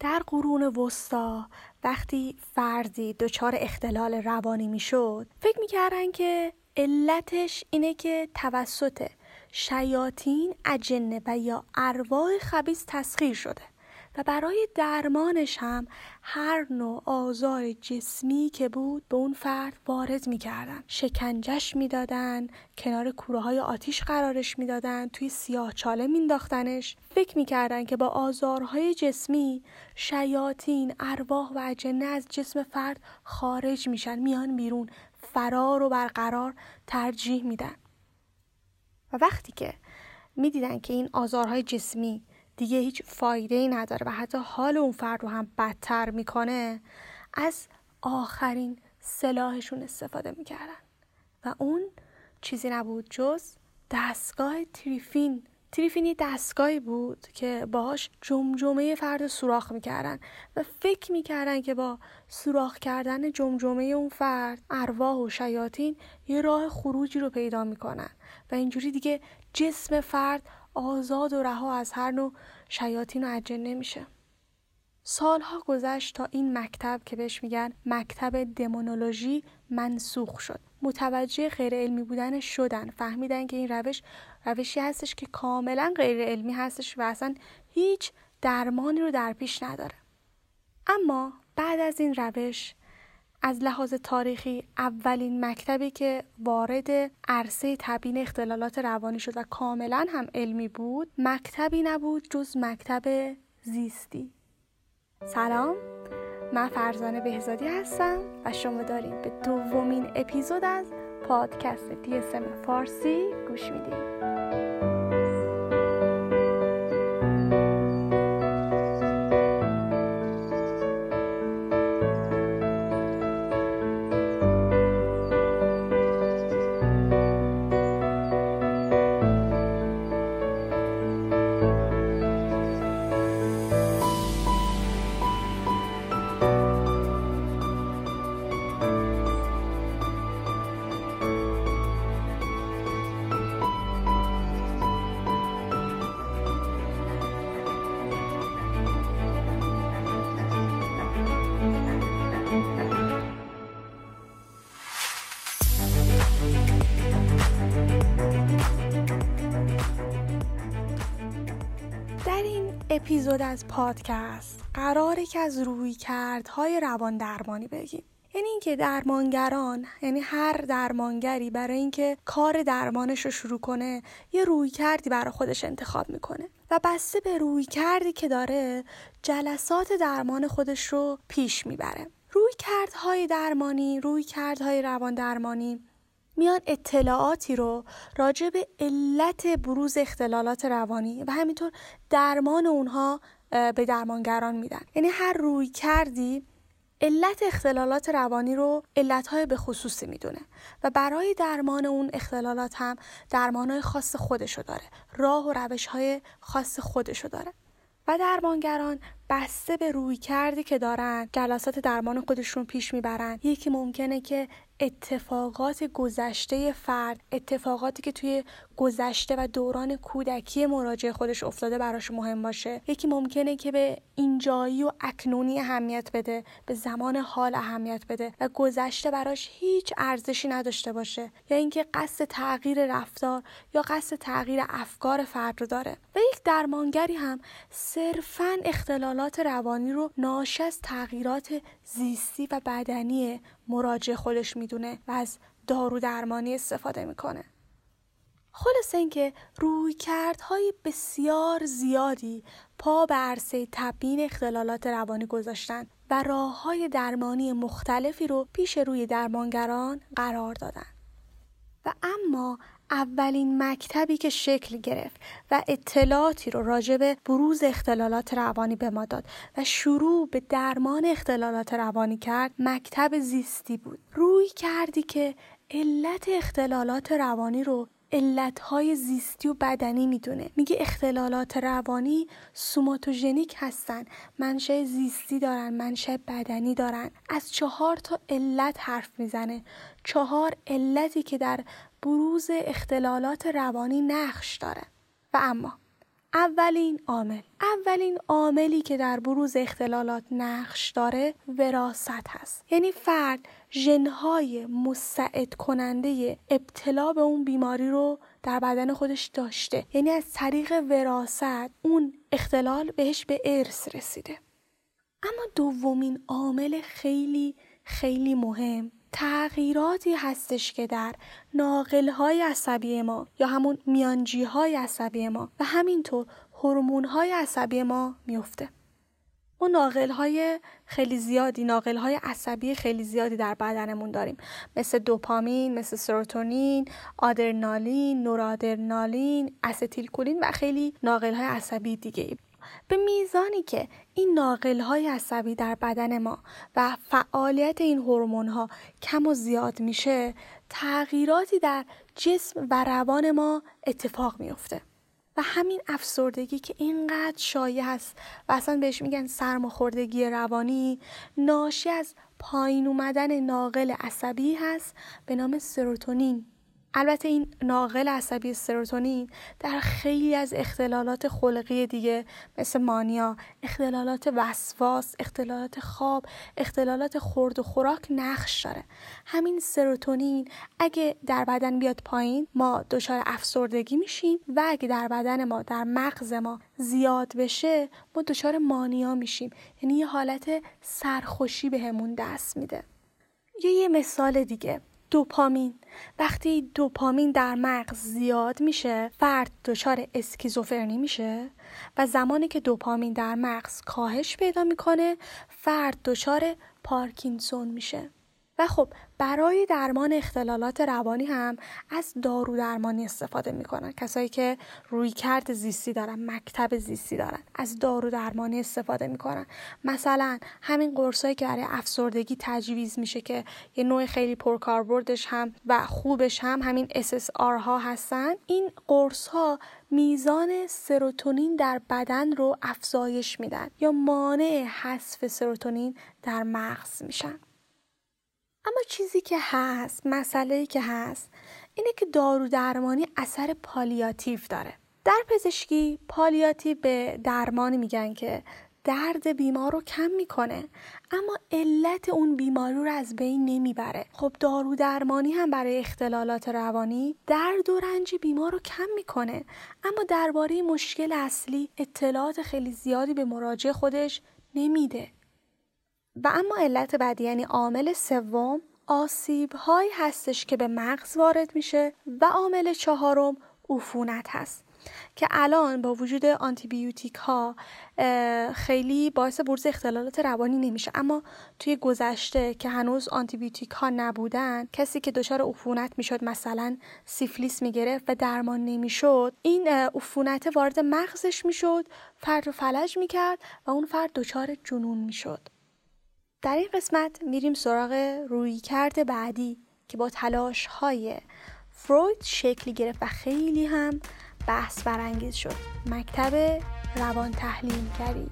در قرون وسطا وقتی فردی دچار اختلال روانی می‌شد فکر می‌کردن که علتش اینه که توسط شیاطین اجنه و یا ارواح خبیس تسخیر شده. و برای درمانش هم هر نوع آزار جسمی که بود به اون فرد وارد می‌کردن. شکنجش می‌دادن کنار کوره های آتیش قرارش می‌دادن توی سیاه چاله مینداختنش فکر می‌کردن که با آزارهای جسمی شیاطین ارواح و اجنه از جسم فرد خارج میشن میان بیرون فرار و برقرار ترجیح میدن. و وقتی که می‌دیدن که این آزارهای جسمی دیگه هیچ فایده ای نداره و حتی حال اون فرد رو هم بدتر می‌کنه از آخرین سلاحشون استفاده می‌کردن. و اون چیزی نبود جز دستگاه تریفین. تریفینی دستگاهی بود که باهاش جمجمه فرد سوراخ می‌کردن و فکر می‌کردن که با سوراخ کردن جمجمه اون فرد ارواح و شیاطین یه راه خروجی رو پیدا می‌کنن. و اینجوری دیگه جسم فرد آزاد و رها از هر نوع شیاطین و اجنه میشه. سالها گذشت تا این مکتب که بهش میگن مکتب دمونولوژی منسوخ شد. متوجه غیر علمی بودن شدن. فهمیدن که این روش روشی هستش که کاملا غیر علمی هستش و اصلا هیچ درمانی رو در پیش نداره. اما بعد از این روش از لحاظ تاریخی اولین مکتبی که وارد عرصه تبیین اختلالات روانی شد و کاملا هم علمی بود مکتبی نبود جز مکتب زیستی. سلام من فرزانه بهزادی هستم و شما داریم به دومین اپیزود از پادکست DSM فارسی گوش می‌دید اپیزود از پادکست قراره که از رویکردهای روان درمانی بگیم. یعنی اینکه درمانگران یعنی هر درمانگری برای اینکه کار درمانش رو شروع کنه یه روی کردی برای خودش انتخاب می‌کنه و بسته به روی کردی که داره جلسات درمان خودش رو پیش می‌بره. روی کردهای درمانی روی کردهای روان درمانی میان اطلاعاتی رو راجع به علت بروز اختلالات روانی و همینطور درمان اونها به درمانگران میدن. یعنی هر روی کردی علت اختلالات روانی رو علتهای به خصوصی می‌دونه و برای درمان اون اختلالات هم درمانهای خاص خودشو داره. راه و روشهای خاص خودشو داره. و درمانگران بسته به روی کردی که دارن جلسات درمان خودشون پیش می‌برن. یکی ممکنه که اتفاقات گذشته فرد اتفاقاتی که توی گذشته و دوران کودکی مراجع خودش افتاده براش مهم باشه. یکی ممکنه که به اینجایی و اکنونی اهمیت بده به زمان حال اهمیت بده و گذشته براش هیچ ارزشی نداشته باشه. یا اینکه قصد تغییر رفتار یا قصد تغییر افکار فرد رو داره. و یک درمانگری هم صرفا اختلالات روانی رو ناشی از تغییرات زیستی و بدنی مراجع خودش می‌دونه و از دارو درمانی استفاده می‌کنه. خلاصه اینکه روی کردهای بسیار زیادی پا به عرصه تبیین اختلالات روانی گذاشتن و راه های درمانی مختلفی رو پیش روی درمانگران قرار دادن. اما اولین مکتبی که شکل گرفت و اطلاعاتی رو راجع به بروز اختلالات روانی به ما داد و شروع به درمان اختلالات روانی کرد مکتب زیستی بود. روی کردی که علت اختلالات روانی رو علتهای زیستی و بدنی می‌دونه. میگه اختلالات روانی سوماتوژنیک هستن. منشأ زیستی دارن منشأ بدنی دارن. از چهار تا علت حرف می‌زنه. چهار علتی که در بروز اختلالات روانی نقش داره. و اما اولین عامل. اولین عاملی که در بروز اختلالات نقش داره وراست هست. یعنی فرد ژنهای مساعد کننده ابتلا به اون بیماری رو در بدن خودش داشته. یعنی از طریق وراست اون اختلال بهش به ارث رسیده. اما دومین عامل خیلی خیلی مهم تغییراتی هستش که در ناقلهای عصبی ما یا همون میانجیهای عصبی ما و همینطور هورمون‌های عصبی ما میفته. ما ناقل های خیلی زیادی ناقل های عصبی خیلی زیادی در بدنمون داریم مثل دوپامین مثل سروتونین آدرنالین نورادرنالین استیلکولین و خیلی ناقل های عصبی دیگه به میزانی که این ناقل های عصبی در بدن ما و فعالیت این هورمون ها کم و زیاد میشه تغییراتی در جسم و روان ما اتفاق میفته و همین افسردگی که اینقدر شایع هست و اصلا بهش میگن سرماخوردگی روانی ناشی از پایین اومدن ناقل عصبی هست به نام سروتونین. البته این ناقل عصبی سروتونین در خیلی از اختلالات خلقی دیگه مثل مانیا، اختلالات وسواس، اختلالات خواب، اختلالات خورد و خوراک نقش داره. همین سروتونین اگه در بدن بیاد پایین ما دچار افسردگی میشیم و اگه در بدن ما در مغز ما زیاد بشه ما دچار مانیا میشیم. یعنی یه حالت سرخوشی بهمون به دست میده. یا یه مثال دیگه دوپامین. وقتی دوپامین در مغز زیاد میشه فرد دچار اسکیزوفرنی میشه و زمانی که دوپامین در مغز کاهش پیدا می‌کنه فرد دچار پارکینسون میشه. و خب برای درمان اختلالات روانی هم از دارو درمانی استفاده می‌کنن. کسایی که روی کرد زیستی دارن مکتب زیستی دارن از دارو درمانی استفاده می‌کنن. مثلا همین قرصایی که برای افسردگی تجویز میشه که یه نوع خیلی پرکاربردش هم و خوبش هم همین SSR ها هستن. این قرص ها میزان سروتونین در بدن رو افزایش میدن یا مانع حذف سروتونین در مغز میشن. اما چیزی که هست مسئله که هست اینه که دارو درمانی اثر پالیاتیو داره. در پزشکی پالیاتیو به درمانی میگن که درد بیمار رو کم می‌کنه اما علت اون بیماری رو از بین نمی‌بره. خب دارو درمانی هم برای اختلالات روانی درد و رنج بیمار رو کم می‌کنه اما درباره مشکل اصلی اطلاعات خیلی زیادی به مراجع خودش نمیده. و اما علت بعدی یعنی عامل سوم آسیب هایی هستش که به مغز وارد میشه و عامل چهارم عفونت هست که الان با وجود آنتیبیوتیک ها خیلی باعث بروز اختلالات روانی نمیشه. اما توی گذشته که هنوز آنتیبیوتیک ها نبودن کسی که دچار عفونت می‌شد مثلا سیفلیس می‌گرفت و درمان نمی‌شد این عفونت وارد مغزش می‌شد فرد رو فلج می‌کرد و اون فرد دچار جنون می‌شد. در این قسمت میریم سراغ رویکرد بعدی که با تلاش های فروید شکلی گرفت و خیلی هم بحث برانگیز شد. مکتب روان تحلیلگری.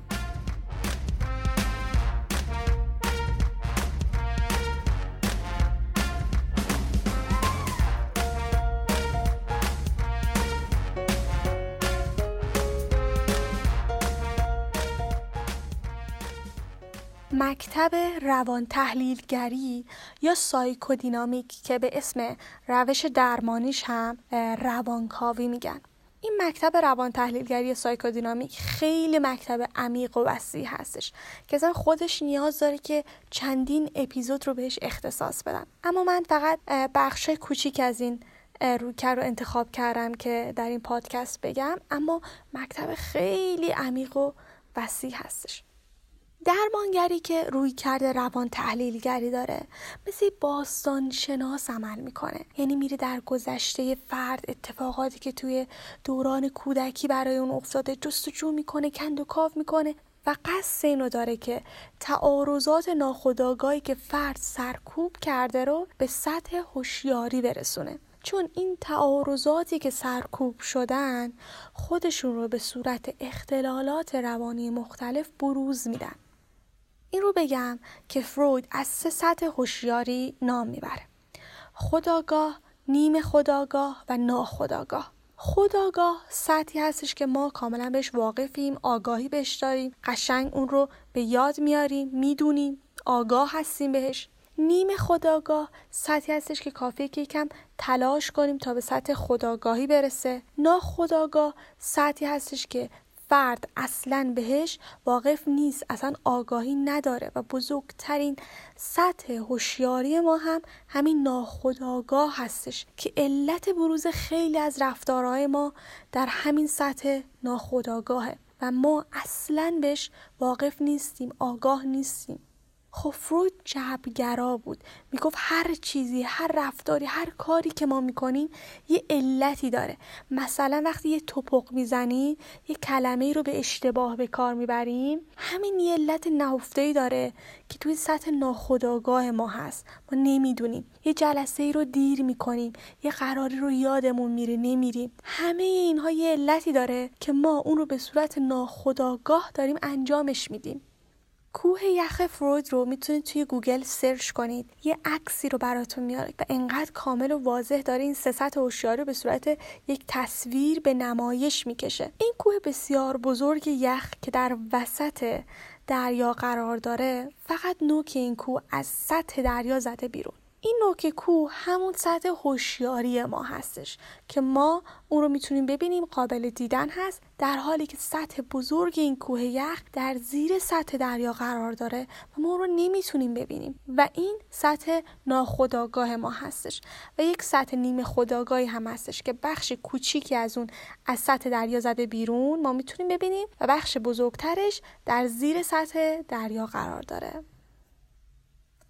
مکتب روان تحلیلگری یا سایکودینامیک که به اسم روش درمانیش هم روانکاوی میگن. این مکتب روان تحلیلگری سایکودینامیک خیلی مکتب عمیق و وسیع هستش که اصلا خودش نیاز داره که چندین اپیزود رو بهش اختصاص بدم اما من فقط بخش کوچیک از این رویکرد رو انتخاب کردم که در این پادکست بگم. اما مکتب خیلی عمیق و وسیع هستش. درمانگری که روی کرده روان تحلیلگری داره. مثل باستان شناس عمل می‌کنه. یعنی میره در گذشته فرد اتفاقاتی که توی دوران کودکی برای اون افتاده جستجو می‌کنه کند و کاف می‌کنه و قصد اینو داره که تعارضات ناخودآگاهی که فرد سرکوب کرده رو به سطح هوشیاری برسونه. چون این تعارضاتی که سرکوب شدن خودشون رو به صورت اختلالات روانی مختلف بروز میدن. این رو بگم که فروید از سه سطح هوشیاری نام می‌بره. خداگاه، نیم خداگاه و ناخداگاه. خداگاه سطحی هستش که ما کاملا بهش واقفیم آگاهی بهش داریم قشنگ اون رو به یاد میاریم می‌دونیم آگاه هستیم بهش. نیم خداگاه سطحی هستش که کافیه که یکم تلاش کنیم تا به سطح خداگاهی برسه. ناخداگاه سطحی هستش که فرد اصلا بهش واقف نیست اصلا آگاهی نداره و بزرگترین سطح هوشیاری ما هم همین ناخودآگاه هستش که علت بروز خیلی از رفتارهای ما در همین سطح ناخودآگاهه و ما اصلا بهش واقف نیستیم آگاه نیستیم. خب فروید بود. می‌گفت هر چیزی هر رفتاری هر کاری که ما می‌کنیم یه علتی داره. مثلا وقتی یه توپق می‌زنیم یه کلمه رو به اشتباه به کار می‌بریم همین یه علت نهفته ای داره که توی سطح ناخودآگاه ما هست. ما نمی‌دونیم. یه جلسه ای رو دیر می‌کنیم. یه قراری رو یادمون میره نمیریم. همه اینها یه علتی داره که ما اون رو به صورت ناخودآگاه داریم انجامش میدیم. کوه یخ فروید رو می‌تونید توی گوگل سرچ کنید. یه عکسی رو براتون میاره و انقدر کامل و واضح داره. این سه سطح هوشیاری به صورت یک تصویر به نمایش می‌کشه. این کوه بسیار بزرگ یخ که در وسط دریا قرار داره. فقط نوک این کوه از سطح دریا زده بیرون. این نوک کوه همون سطح هوشیاری ما هستش که ما اون رو می‌تونیم ببینیم قابل دیدن هست در حالی که سطح بزرگ این کوه یخ در زیر سطح دریا قرار داره و ما اون رو نمی‌تونیم ببینیم و این سطح ناخودآگاه ما هستش و یک سطح نیمه خداگاهی هم هستش که بخش کوچیکی از اون از سطح دریا زده بیرون ما می‌تونیم ببینیم و بخش بزرگترش در زیر سطح دریا قرار داره.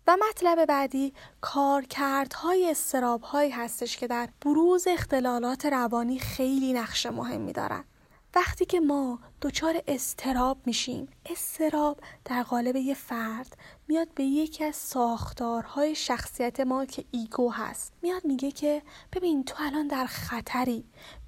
و مطلب بعدی کارکردهای استرابهایی هستش که در بروز اختلالات روانی خیلی نقش مهمی دارن. وقتی که ما دچار استراب میشیم استراب در قالب یه فرد میاد به یکی از ساختارهای شخصیت ما که ego هست میاد میگه که ببین تو الان در خطری.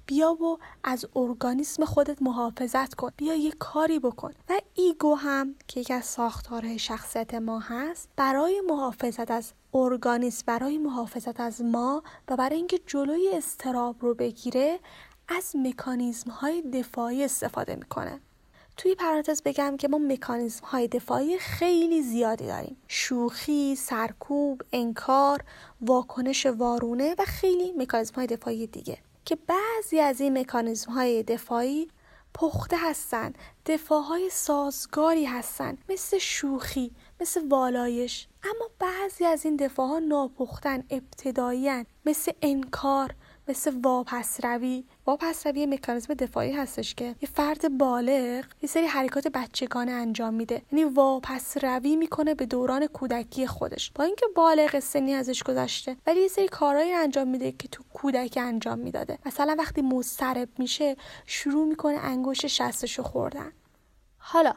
بیا و از ارگانیسم خودت محافظت کن. بیا یه کاری بکن. و ego هم که یکی از ساختارهای شخصیت ما هست برای محافظت از ارگانیسم برای محافظت از ما و برای اینکه جلوی اضطراب رو بگیره از مکانیزم های دفاعی استفاده می‌کنه. توی پرانتز بگم که ما مکانیزم های دفاعی خیلی زیادی داریم. شوخی، سرکوب، انکار، واکنش وارونه و خیلی مکانیزم های دفاعی دیگه. که بعضی از این مکانیزم های دفاعی پخته هستند دفاع های سازگاری هستند مثل شوخی مثل والایش. اما بعضی از این دفاع ها ناپختن ابتدایی مثل انکار. مثل واپس روی واپس روی مکانیزم دفاعی هستش که یه فرد بالغ یه سری حرکات بچگانه انجام میده. یعنی واپس روی می‌کنه به دوران کودکی خودش. با اینکه بالغ سنی ازش گذشته ولی یه سری کارهایی انجام میده که تو کودکی انجام می‌داده. مثلا وقتی مضطرب میشه شروع می‌کنه انگشت شستشو خوردن. حالا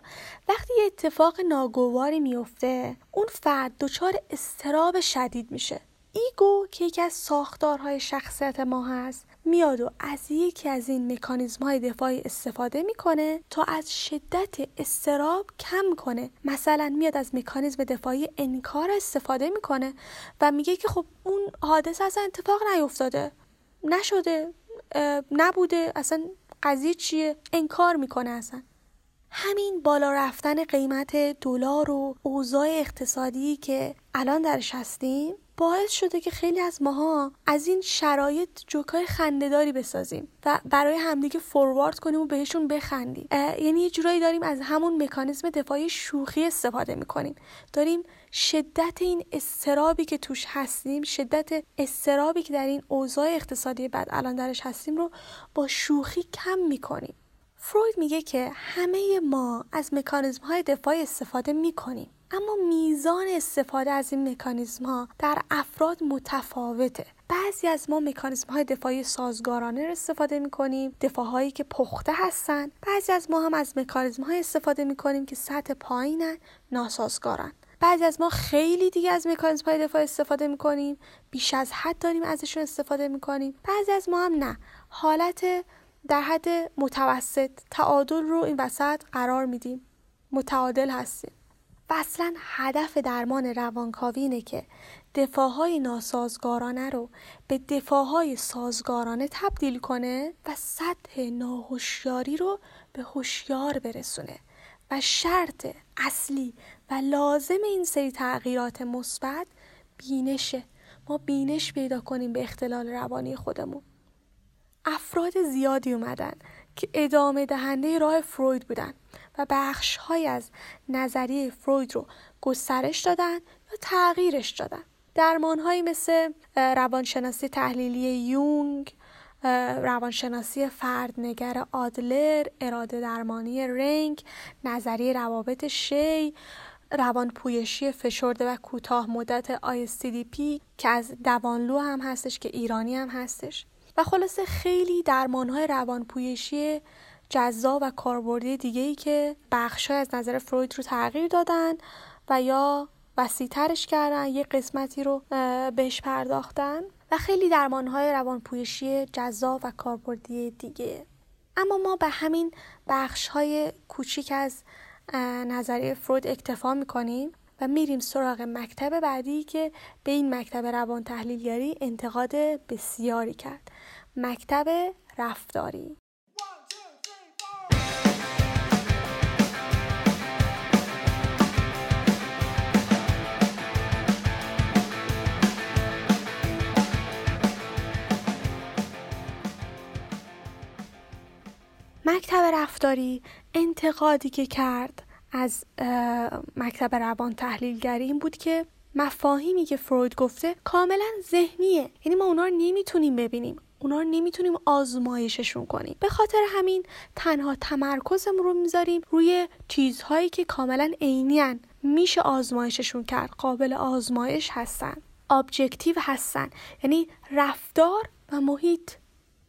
وقتی یه اتفاق ناگواری میفته اون فرد دچار استراب شدید میشه. ایگو که یکی از ساختارهای شخصیت ما هست میاد و از یکی از این مکانیزم های دفاعی استفاده می‌کنه تا از شدت استراب کم کنه. مثلا میاد از مکانیزم دفاعی انکار استفاده می‌کنه و میگه که خب اون حادثه اصلا اتفاق نیفتاده. نشده نبوده اصلا قضیه چیه؟ انکار می‌کنه اصلا. همین بالا رفتن قیمت دلار و اوضاع اقتصادی که الان درش هستیم باعث شده که خیلی از ماها از این شرایط جوکای خندهداری بسازیم و برای همدیگه فوروارد کنیم و بهشون بخندیم. یعنی یه جورایی داریم از همون مکانیزم دفاعی شوخی استفاده می‌کنیم. داریم شدت این استرابی که توش هستیم شدت استرابی که در این اوضاع اقتصادی بعد الان درش هستیم رو با شوخی کم می‌کنیم. فروید میگه که همه ما از مکانیزم های دفاعی استفاده می‌کنیم. اما میزان استفاده از این مکانیزم ها در افراد متفاوته. بعضی از ما مکانیزم های دفاعی سازگارانه رو استفاده می کنیم دفاع هایی که پخته هستن. بعضی از ما هم از مکانیزم های استفاده می کنیم که سطح پایینن ناسازگارن. بعضی از ما خیلی دیگه از مکانیزم های دفاع استفاده می کنیم بیش از حد داریم ازشون استفاده می کنیم بعضی از ما هم نه. حالت در حد متوسط تعادل رو این وسط قرار میدیم. متعادل هستیم. اصلا هدف درمان روانکاوی اینه که دفاعهای ناسازگارانه رو به دفاعهای سازگارانه تبدیل کنه و سطح ناهوشیاری رو به هوشیار برسونه و شرط اصلی و لازم این سری تغییرات مثبت بینشه. ما بینش پیدا کنیم به اختلال روانی خودمون. افراد زیادی اومدن که ادامه دهنده راه فروید بودن. و بخش های از نظریه فروید رو گسترش دادن یا تغییرش دادن. درمان مثل روانشناسی تحلیلی یونگ روانشناسی فردنگر آدلر اراده درمانی رنگ نظریه روابط شی روان پویشی فشرده و کوتاه مدت ISTDP که از دوانلو هم هستش که ایرانی هم هستش. و خلاصه خیلی درمان های روان پویشی جذاب و کاربردی دیگه ای که بخش از نظر فروید رو تغییر دادن و یا وسیعترش کردن یه قسمتی رو بهش پرداختن و خیلی درمان های روان پویشی جذاب و کاربردی دیگه. اما ما به همین بخش های کوچیک از نظریه فروید اکتفا می‌کنیم و میریم سراغ مکتب بعدی که به این مکتب روان تحلیلگری انتقاد بسیاری کرد. مکتب رفتاری. مکتب رفتاری انتقادی که کرد از مکتب روان تحلیلگری این بود که مفاهیمی که فروید گفته کاملا ذهنیه. یعنی ما اونا رو نمی‌تونیم ببینیم. اونا رو نمی‌تونیم آزمایششون کنیم. به خاطر همین تنها تمرکزمون رو می‌ذاریم روی چیزهایی که کاملا عینیان میشه آزمایششون کرد. قابل آزمایش هستن. ابجکتیو هستن. یعنی رفتار و محیط.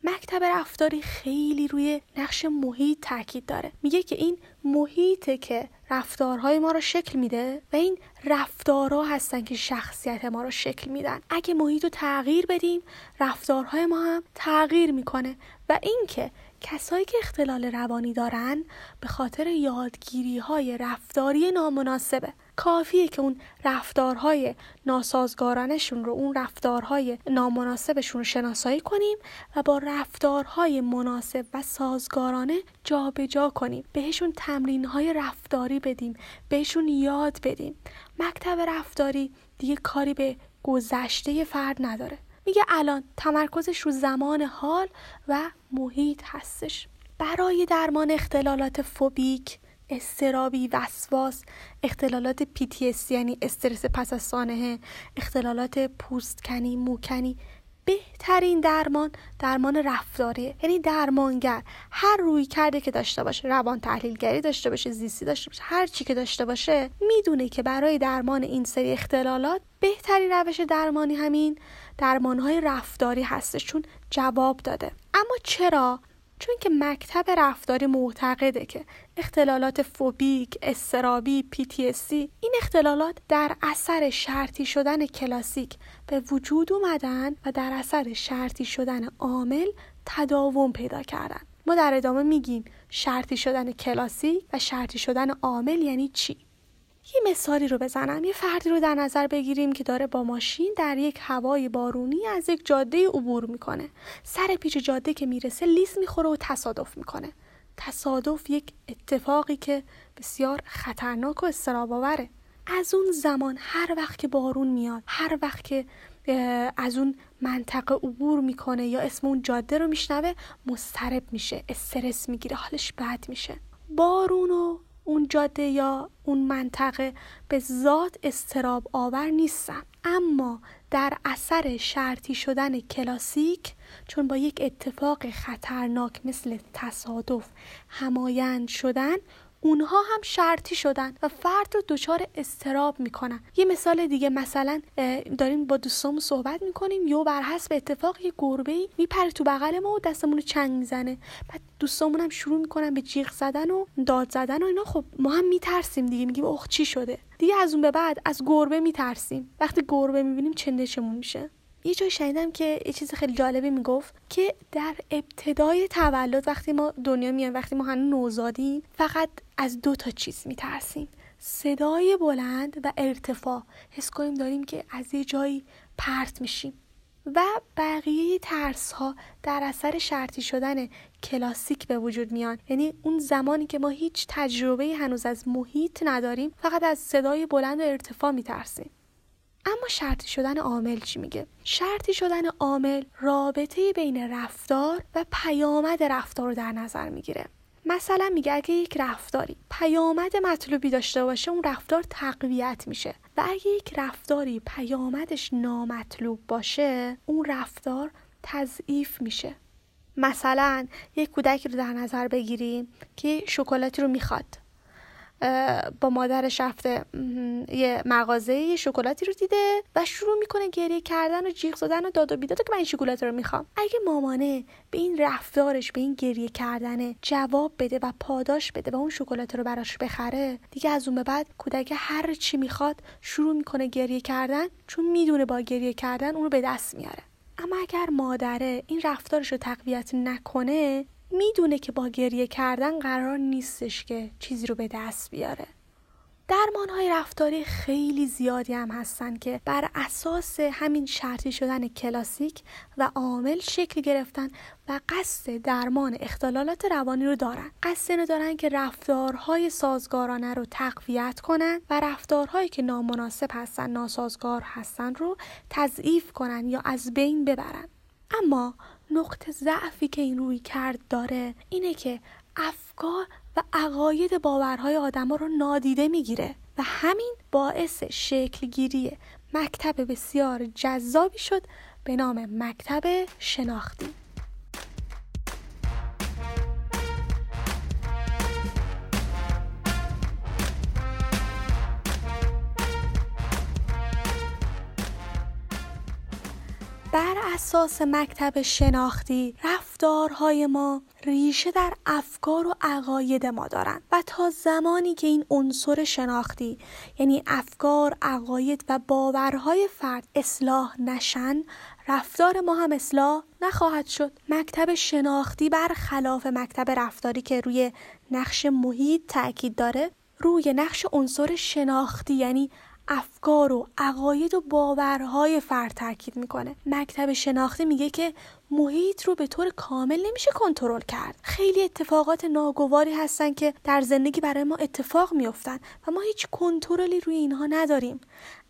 مکتب رفتاری خیلی روی نقش محیط تاکید داره. میگه که این محیطه که رفتارهای ما رو شکل میده و این رفتارها هستن که شخصیت ما رو شکل میدن. اگه محیط رو تغییر بدیم رفتارهای ما هم تغییر می‌کنه. و اینکه کسایی که اختلال روانی دارن به خاطر یادگیری های رفتاری نامناسبه. کافیه که اون رفتارهای ناسازگارانشون رو اون رفتارهای نامناسبشون رو شناسایی کنیم و با رفتارهای مناسب و سازگارانه جابجا جا کنیم. بهشون تمرینهای رفتاری بدیم بهشون یاد بدیم. مکتب رفتاری دیگه کاری به گذشته فرد نداره. میگه الان تمرکزش رو زمان حال و محیط هستش. برای درمان اختلالات فوبیک استرابی وسواس اختلالات PTSD یعنی استرس پس از سانحه اختلالات پوستکنی موکنی. بهترین درمان درمان رفتاریه یعنی درمانگر. هر روی کرده که داشته باشه روان تحلیلگری داشته باشه زیستی داشته باشه هر چی که داشته باشه می‌دونه که برای درمان این سری اختلالات بهترین روش درمانی همین درمانهای رفتاری هستش چون جواب داده. اما چرا؟ چون که مکتب رفتاری معتقده که اختلالات فوبیک، استرابی، PTSD این اختلالات در اثر شرطی شدن کلاسیک به وجود اومدن و در اثر شرطی شدن عامل تداوم پیدا کردن. ما در ادامه میگیم شرطی شدن کلاسیک و شرطی شدن عامل یعنی چی؟ یه مثالی رو بزنم. یه فردی رو در نظر بگیریم که داره با ماشین در یک هوای بارونی از یک جاده عبور می‌کنه. سر پیچ جاده که می‌رسه لیس می‌خوره و تصادف می‌کنه. تصادف یک اتفاقی که بسیار خطرناک و استراباوره از اون زمان هر وقت که بارون میاد هر وقت که از اون منطقه عبور می‌کنه یا اسم اون جاده رو میشنوه مسترب میشه استرس می‌گیره حالش بد میشه. بارون و اون جاده یا اون منطقه به ذات استراب آور نیستن. اما در اثر شرطی شدن کلاسیک چون با یک اتفاق خطرناک مثل تصادف همایند شدن اونها هم شرطی شدن و فرد رو دچار استراب می‌کنن. یه مثال دیگه مثلا داریم با دوستامون صحبت می‌کنیم یو بر حسب اتفاق یه گربه میپره تو بغل ما و دستمون رو چنگ می‌زنه. بعد دوستامون هم شروع می‌کنن به جیغ زدن و داد زدن و اینا. خب ما هم میترسیم دیگه میگیم اخ چی شده؟ دیگه از اون به بعد از گربه میترسیم. وقتی گربه می‌بینیم چندشمون میشه؟ یه جای شنیدم که یه چیز خیلی جالبی می‌گفت که در ابتدای تولد وقتی ما دنیا میایم وقتی ما هنوز نوزادیم فقط از دو تا چیز میترسیم. صدای بلند و ارتفاع. حس کنیم داریم که از یه جایی پرت میشیم. و بقیه ترس ها در اثر شرطی شدن کلاسیک به وجود میان. یعنی اون زمانی که ما هیچ تجربه هنوز از محیط نداریم فقط از صدای بلند و ارتفاع میترسیم. اما شرطی شدن عامل چی میگه؟ شرطی شدن عامل رابطه بین رفتار و پیامد رفتار رو در نظر می‌گیره. مثلا میگه اگه یک رفتاری پیامد مطلوبی داشته باشه اون رفتار تقویت میشه. و اگه یک رفتاری پیامدش نامطلوب باشه اون رفتار تضعیف میشه. مثلا یک کودکی رو در نظر بگیریم که شکلاتی رو می‌خواد. با مادرش رفته یه مغازه یه شکلاتی رو دیده و شروع می‌کنه گریه کردن و جیغ زدن و داد و بیداد. که من این شکلات رو می‌خوام. اگه مامانه به این رفتارش به این گریه کردن جواب بده و پاداش بده و اون شکلات رو براش بخره دیگه از اون به بعد کودک هر چی می‌خواد شروع می‌کنه گریه کردن چون می‌دونه با گریه کردن اون رو به دست میاره. اما اگر مادره این رفتارش رو تقویت نکنه می‌دونه که با گریه کردن قرار نیستش که چیزی رو به دست بیاره. درمان های رفتاری خیلی زیادی هم هستن که بر اساس همین شرطی شدن کلاسیک و عامل شکل گرفتن و قصد درمان اختلالات روانی رو دارن. قصد اینو دارن که رفتارهای سازگارانه رو تقویت کنن و رفتارهایی که نامناسب هستن ناسازگار هستن رو تضعیف کنن یا از بین ببرن. اما نقطه ضعفی که این روی کرد داره اینه که افکار و عقاید باورهای آدما رو نادیده می‌گیره و همین باعث شکلگیری مکتب بسیار جذابی شد به نام مکتب شناختی. بر اساس مکتب شناختی رفتارهای ما ریشه در افکار و عقاید ما دارند و تا زمانی که این عنصر شناختی یعنی افکار، عقاید و باورهای فرد اصلاح نشن رفتار ما هم اصلاح نخواهد شد. مکتب شناختی بر خلاف مکتب رفتاری که روی نقش محیط تاکید داره روی نقش عنصر شناختی یعنی افکار و عقاید و باورهای فرد تاکید می‌کنه. مکتب شناختی میگه که محیط رو به طور کامل نمیشه کنترل کرد. خیلی اتفاقات ناگواری هستن که در زندگی برای ما اتفاق میافتن و ما هیچ کنترلی روی اینها نداریم.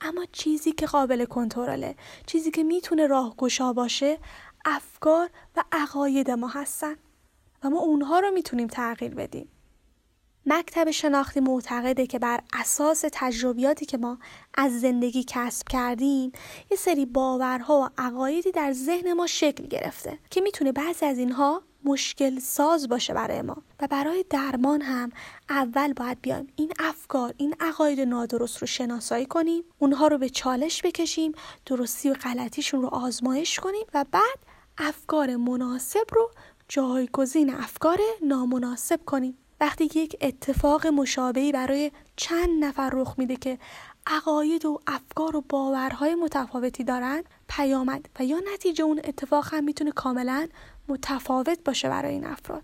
اما چیزی که قابل کنترله چیزی که می‌تونه راهگشا باشه افکار و عقاید ما هستن و ما اونها رو می‌تونیم تغییر بدیم. مکتب شناختی معتقده که بر اساس تجربیاتی که ما از زندگی کسب کردیم یه سری باورها و عقایدی در ذهن ما شکل گرفته که می‌تونه بعضی از اینها مشکل ساز باشه برای ما. و برای درمان هم اول باید بیایم این افکار این عقاید نادرست رو شناسایی کنیم اونها رو به چالش بکشیم درستی و غلطیشون رو آزمایش کنیم و بعد افکار مناسب رو جایگزین افکار نامناسب کنیم. وقتی یک اتفاق مشابهی برای چند نفر رخ میده که عقاید و افکار و باورهای متفاوتی دارند پیامد و یا نتیجه اون اتفاق هم می‌تونه کاملا متفاوت باشه برای این افراد.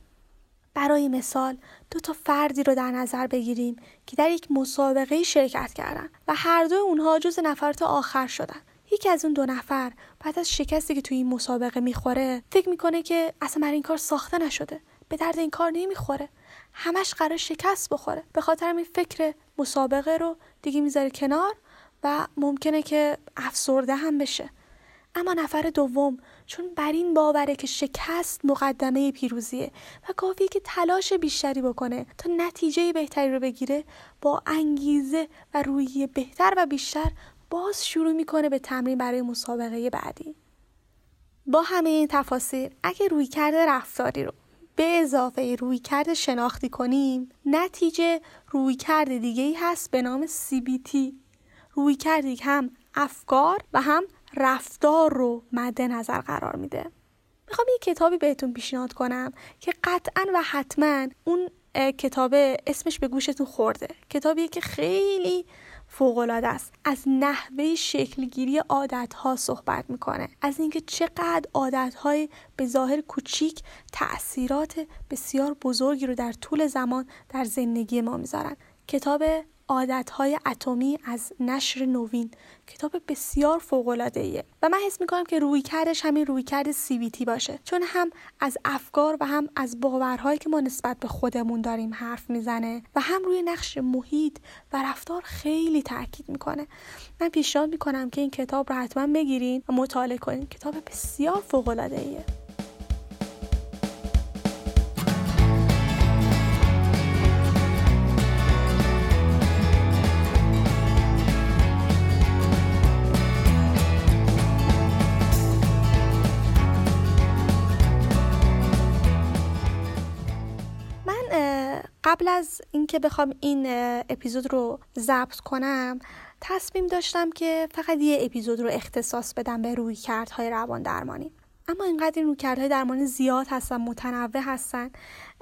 برای مثال دو تا فردی رو در نظر بگیریم که در یک مسابقه شرکت کردن و هر دو اونها جز نفرات آخر شدن. یکی از اون دو نفر بعد از شکستی که توی این مسابقه می‌خوره فکر می‌کنه که اصلا برای این کار ساخته نشده. به درد این کار نمی‌خوره. همش قرار شکست بخوره. به خاطر این فکر مسابقه رو دیگه می‌ذاره کنار و ممکنه که افسرده هم بشه. اما نفر دوم چون بر این باوره که شکست مقدمه پیروزیه و کافیه که تلاش بیشتری بکنه تا نتیجه بهتری رو بگیره با انگیزه و رویه بهتر و بیشتر باز شروع می‌کنه به تمرین برای مسابقه بعدی. با همه این تفاصیل اگه روی کرده رفتاری رو به اضافه روی کرد شناختی کنیم؟ نتیجه روی کرد دیگه ای هست به نام CBT روی کردی هم افکار و هم رفتار رو مد نظر قرار میده. می‌خوام یه کتابی بهتون پیشنهاد کنم که قطعا و حتما اون کتاب اسمش به گوشتون خورده. کتابیه که خیلی فوقالعاده است. از نحوه شکلگیری عادتها صحبت می‌کنه. از اینکه چقدر عادتهای به ظاهر کوچیک تاثیرات بسیار بزرگی رو در طول زمان در زندگی ما می‌ذارن. کتاب عادتهای اتمی از نشر نوین کتاب بسیار فوق ایه و من حس می‌کنم که روی کردش همین روی کرد CBT باشه. چون هم از افکار و هم از باورهایی که ما نسبت به خودمون داریم حرف می‌زنه و هم روی نقش محیط و رفتار خیلی تاکید می‌کنه. من پیشنهاد می‌کنم که این کتاب رو حتما بگیرین و مطالعه کنین. کتاب بسیار فوق ایه قبل از اینکه بخوام این اپیزود رو ضبط کنم تصمیم داشتم که فقط یه اپیزود رو اختصاص بدم به روی کردهای روان درمانی. اما اینقدر این رویکردهای درمانی زیاد هستن متنوع هستن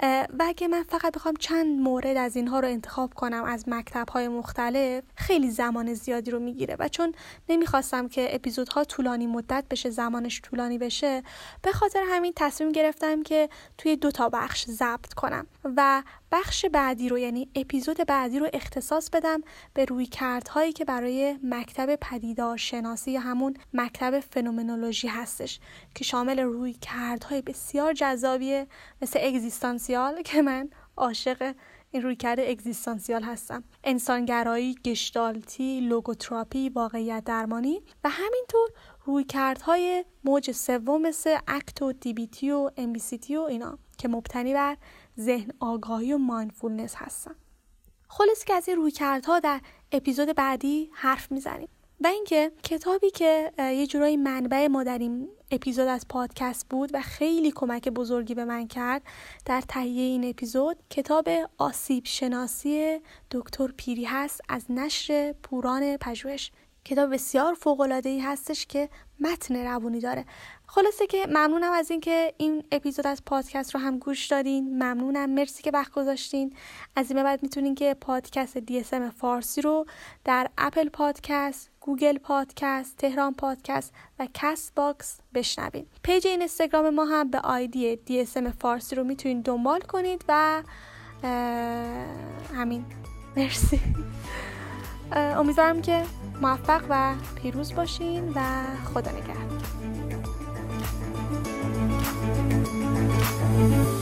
و اگه من فقط بخوام چند مورد از اینها رو انتخاب کنم از مکتب های مختلف خیلی زمان زیادی رو می‌گیره و چون نمی‌خواستم که اپیزودها طولانی مدت بشه زمانش طولانی بشه به خاطر همین تصمیم گرفتم که توی دو تا بخش ضبط کنم و بخش بعدی رو یعنی اپیزود بعدی رو اختصاص بدم به روی کردهایی که برای مکتب پدیدار شناسی یا همون مکتب فنومنولوژی هستش که شامل روی کردهای بسیار جذابیه مثل اگزیستانسیال که من عاشق این روی کرده اگزیستانسیال هستم. انسانگرایی، گشتالتی، لوگوتراپی، واقعیت درمانی و همینطور رویکردهای موج سوم مثل ACT و DBT و MBCT و اینا که مبتنی بر ذهن آگاهی و mindfulness هستن. خلاصه که از این رویکردها در اپیزود بعدی حرف می‌زنیم. و اینکه کتابی که یه جورایی منبع ما در این اپیزود از پادکست بود و خیلی کمک بزرگی به من کرد در تهیه این اپیزود. کتاب آسیب شناسی دکتر پیری هست از نشر پوران پژوهش. کتاب بسیار فوق العاده ای هستش که متن روونی داره. خلاصه که ممنونم از اینکه این اپیزود از پادکست رو هم گوش دادین. ممنونم. مرسی که وقت گذاشتین. از این بعد می‌تونین که پادکست DSM فارسی رو در اپل پادکست گوگل پادکست تهران پادکست و کست باکس بشنوین. پیج اینستاگرام ما هم به آیدی DSM فارسی رو می‌تونین دنبال کنید و همین. مرسی. امیدوارم که موفق و پیروز باشین و خدا نگهدار. Thank you.